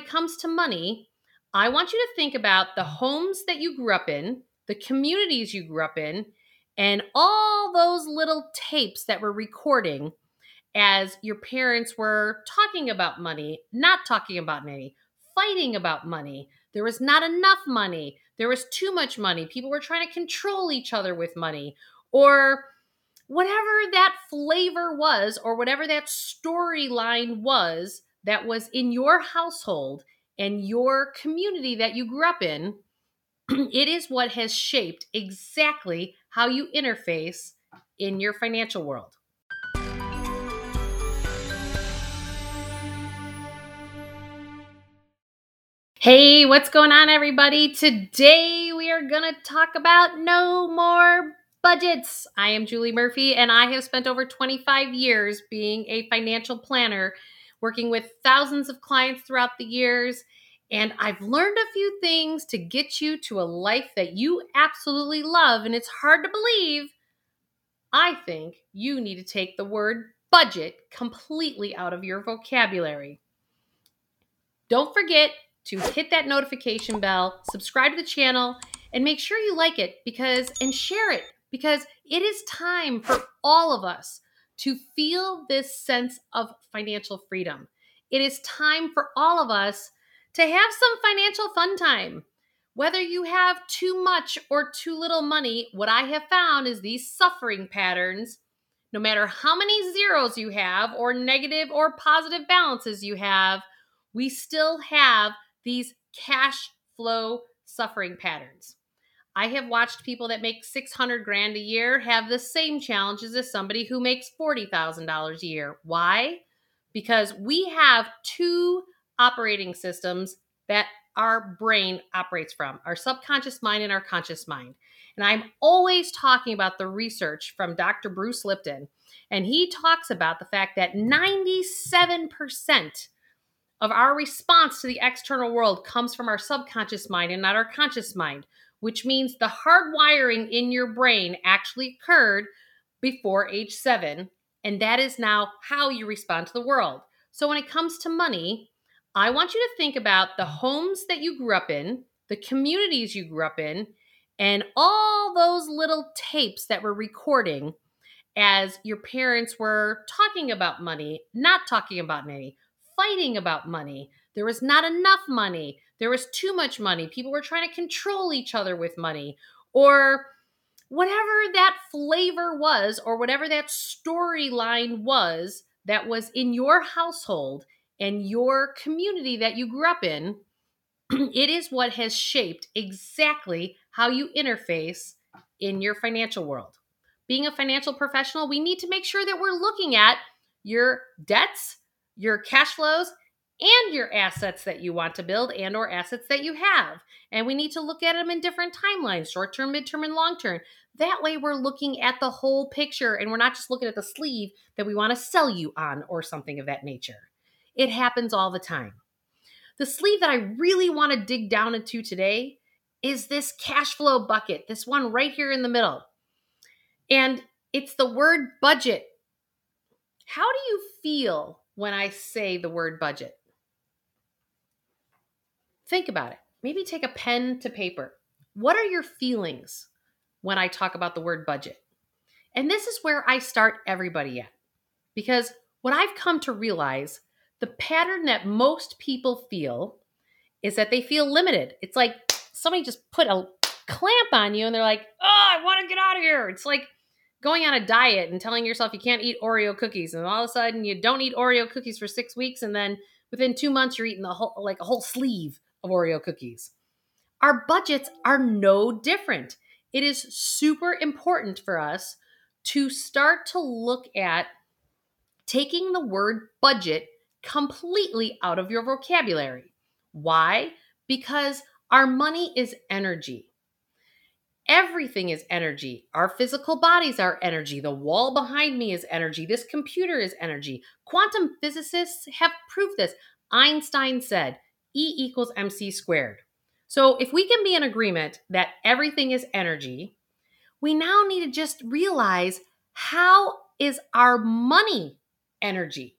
it comes to money, I want you to think about the homes that you grew up in, the communities you grew up in, and all those little tapes that were recording as your parents were talking about money, not talking about money, fighting about money. There was not enough money. There was too much money. People were trying to control each other with money. Or whatever that flavor was, or whatever that storyline was that was in your household and your community that you grew up in, it is what has shaped exactly how you interface in your financial world. Hey, what's going on, everybody? Today we are going to talk about no more budgets. I am Julie Murphy, and I have spent over 25 years being a financial planner, working with thousands of clients throughout the years. And I've learned a few things to get you to a life that you absolutely love. And it's hard to believe. I think you need to take the word budget completely out of your vocabulary. Don't forget, to hit that notification bell, subscribe to the channel, and make sure you like it because and share it because it is time for all of us to feel this sense of financial freedom. It is time for all of us to have some financial fun time. Whether you have too much or too little money, what I have found is these suffering patterns, no matter how many zeros you have, or negative or positive balances you have, we still have these cash flow suffering patterns. I have watched people that make 600 grand a year have the same challenges as somebody who makes $40,000 a year. Why? Because we have two operating systems that our brain operates from our subconscious mind and our conscious mind. And I'm always talking about the research from Dr. Bruce Lipton. And he talks about the fact that 97% of our response to the external world comes from our subconscious mind and not our conscious mind, which means the hardwiring in your brain actually occurred before age seven. And that is now how you respond to the world. So when it comes to money, I want you to think about the homes that you grew up in, the communities you grew up in, and all those little tapes that were recording as your parents were talking about money, not talking about money, fighting about money. There was not enough money. There was too much money. People were trying to control each other with money. Or whatever that flavor was, or whatever that storyline was that was in your household and your community that you grew up in, it is what has shaped exactly how you interface in your financial world. Being a financial professional, we need to make sure that we're looking at your debts, your cash flows and your assets that you want to build and or assets that you have. And we need to look at them in different timelines short term mid-term and long term that way we're looking at the whole picture and we're not just looking at the sleeve that we want to sell you on or something of that nature. It happens all the time. The sleeve that i really want to dig down into today is this cash flow bucket this one right here in the middle. And it's the word budget. How do you feel when I say the word budget. Think about it. Maybe take a pen to paper. What are your feelings when I talk about the word budget? And this is where I start everybody at. Because what I've come to realize, the pattern that most people feel is that they feel limited. It's like somebody just put a clamp on you and they're like, oh, I want to get out of here. It's like going on a diet and telling yourself you can't eat Oreo cookies, and all of a sudden you don't eat Oreo cookies for six weeks, and then within two months you're eating the whole like a whole sleeve of Oreo cookies. Our budgets are no different. It is super important for us to start to look at taking the word budget completely out of your vocabulary. Why? Because our money is energy. Everything is energy. Our physical bodies are energy. The wall behind me is energy. This computer is energy. Quantum physicists have proved this. Einstein said E equals mc squared. So if we can be in agreement that everything is energy, we now need to just realize how is our money energy?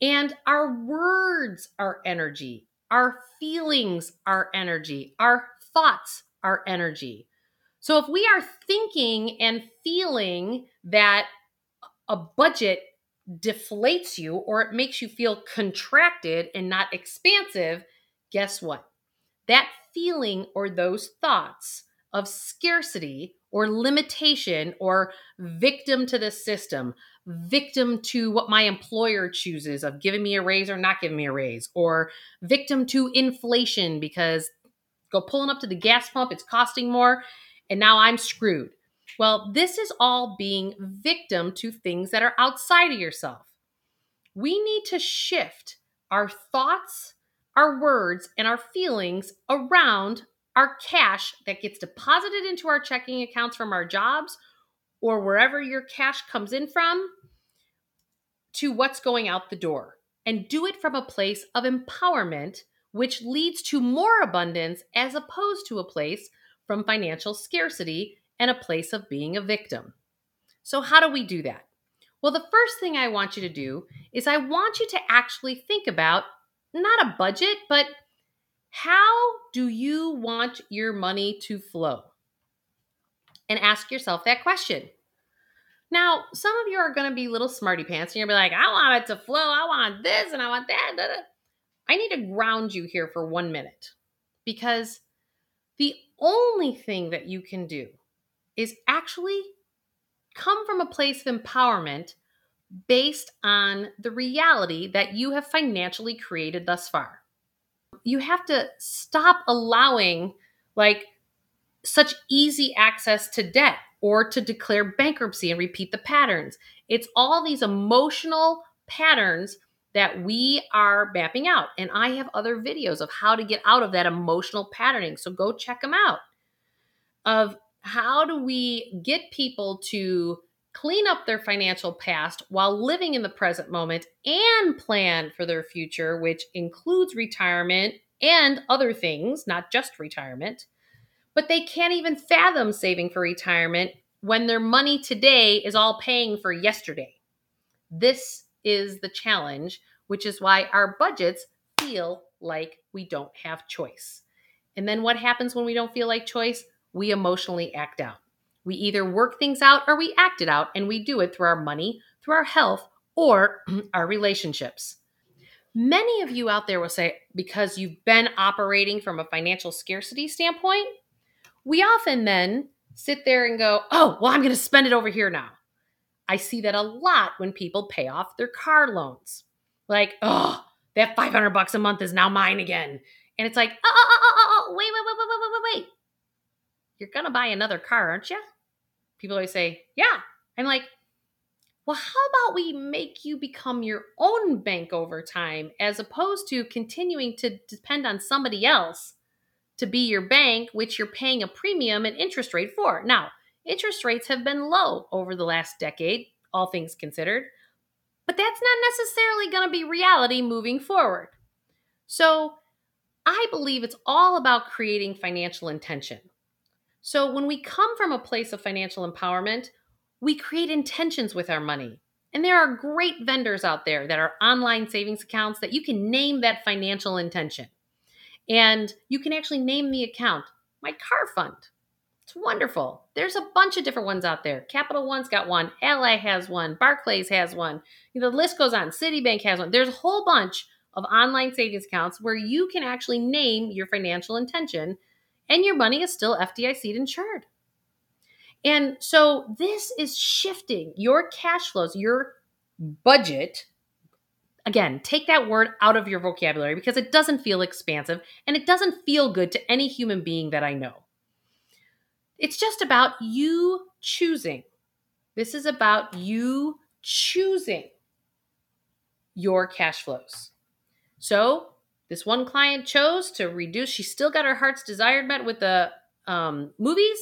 And our words are energy. Our feelings are energy. Our thoughts are energy. So if we are thinking and feeling that a budget deflates you or it makes you feel contracted and not expansive, guess what? That feeling or those thoughts of scarcity or limitation or victim to the system, victim to what my employer chooses of giving me a raise or not giving me a raise, or victim to inflation because go pulling up to the gas pump, it's costing more, and now I'm screwed. Well, this is all being victim to things that are outside of yourself. We need to shift our thoughts, our words, and our feelings around our cash that gets deposited into our checking accounts from our jobs or wherever your cash comes in from to what's going out the door. And do it from a place of empowerment, which leads to more abundance as opposed to a place from financial scarcity and a place of being a victim. So, how do we do that? Well, the first thing I want you to do is I want you to actually think about not a budget, but how do you want your money to flow? And ask yourself that question. Now, some of you are going to be little smarty pants and you'll be like, I want it to flow. I want this and I want that. Da, da. I need to ground you here for one minute because the only thing that you can do is actually come from a place of empowerment based on the reality that you have financially created thus far. You have to stop allowing like such easy access to debt or to declare bankruptcy and repeat the patterns. It's all these emotional patterns that we are mapping out. And I have other videos of how to get out of that emotional patterning. So go check them out. Of how do we get people to clean up their financial past while living in the present moment and plan for their future, which includes retirement and other things, not just retirement. But they can't even fathom saving for retirement when their money today is all paying for yesterday. This is the challenge, which is why our budgets feel like we don't have choice. And then what happens when we don't feel like choice? We emotionally act out. We either work things out or we act it out, and we do it through our money, through our health, or our relationships. Many of you out there will say, because you've been operating from a financial scarcity standpoint, we often then sit there and go, oh, well, I'm going to spend it over here now. I see that a lot when people pay off their car loans. Like, oh, that 500 bucks a month is now mine again. And it's like, oh, oh, oh, oh, oh, wait, wait, wait, wait, wait, wait, wait. You're going to buy another car, aren't you? People always say, yeah. I'm like, well, how about we make you become your own bank over time as opposed to continuing to depend on somebody else to be your bank, which you're paying a premium and interest rate for? Now, interest rates have been low over the last decade, all things considered, but that's not necessarily going to be reality moving forward. So, I believe it's all about creating financial intention. So, when we come from a place of financial empowerment, we create intentions with our money. And there are great vendors out there that are online savings accounts that you can name that financial intention. And you can actually name the account my car fund. It's wonderful. There's a bunch of different ones out there. Capital One's got one, Ally has one, Barclays has one. The list goes on. Citibank has one. There's a whole bunch of online savings accounts where you can actually name your financial intention and your money is still FDIC insured. And so this is shifting your cash flows, your budget. Again, take that word out of your vocabulary because it doesn't feel expansive and it doesn't feel good to any human being that I know. It's just about you choosing. This is about you choosing your cash flows. So, this one client chose to reduce, she still got her heart's desire met with the um, movies,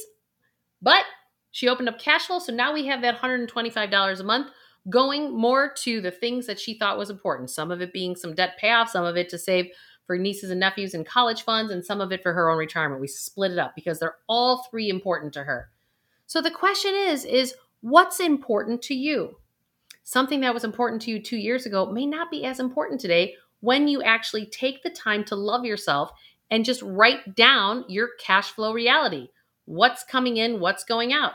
but she opened up cash flow. So now we have that $125 a month going more to the things that she thought was important. Some of it being some debt payoff, some of it to save for nieces and nephews and college funds, and some of it for her own retirement. We split it up because they're all three important to her. So the question is, is what's important to you? Something that was important to you two years ago may not be as important today. When you actually take the time to love yourself and just write down your cash flow reality. What's coming in, what's going out.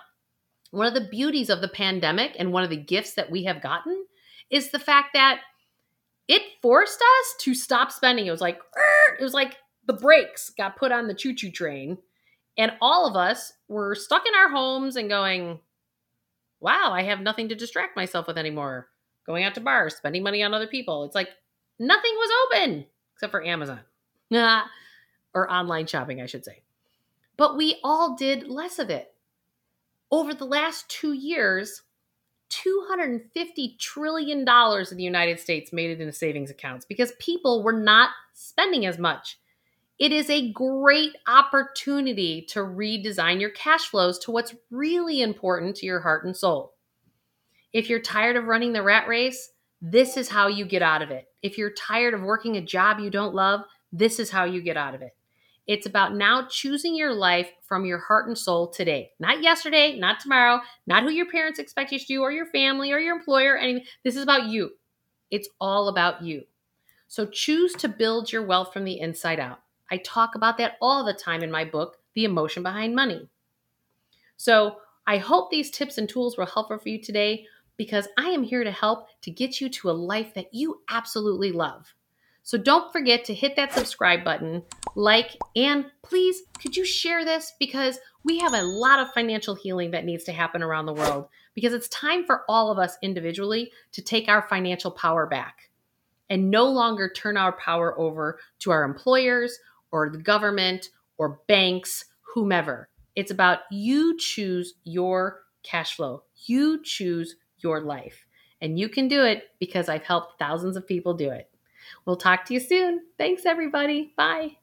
One of the beauties of the pandemic and one of the gifts that we have gotten is the fact that it forced us to stop spending. It was like, it was like the brakes got put on the choo choo train. And all of us were stuck in our homes and going, wow, I have nothing to distract myself with anymore. Going out to bars, spending money on other people. It's like nothing was open except for Amazon or online shopping, I should say. But we all did less of it. Over the last two years, $250 trillion in the United States made it into savings accounts because people were not spending as much. It is a great opportunity to redesign your cash flows to what's really important to your heart and soul. If you're tired of running the rat race, this is how you get out of it. If you're tired of working a job you don't love, this is how you get out of it. It's about now choosing your life from your heart and soul today, not yesterday, not tomorrow, not who your parents expect you to do, or your family, or your employer, anything. This is about you. It's all about you. So choose to build your wealth from the inside out. I talk about that all the time in my book, The Emotion Behind Money. So I hope these tips and tools were helpful for you today because I am here to help to get you to a life that you absolutely love. So don't forget to hit that subscribe button, like, and please could you share this because we have a lot of financial healing that needs to happen around the world because it's time for all of us individually to take our financial power back and no longer turn our power over to our employers or the government or banks, whomever. It's about you choose your cash flow. You choose your life. And you can do it because I've helped thousands of people do it. We'll talk to you soon. Thanks, everybody. Bye.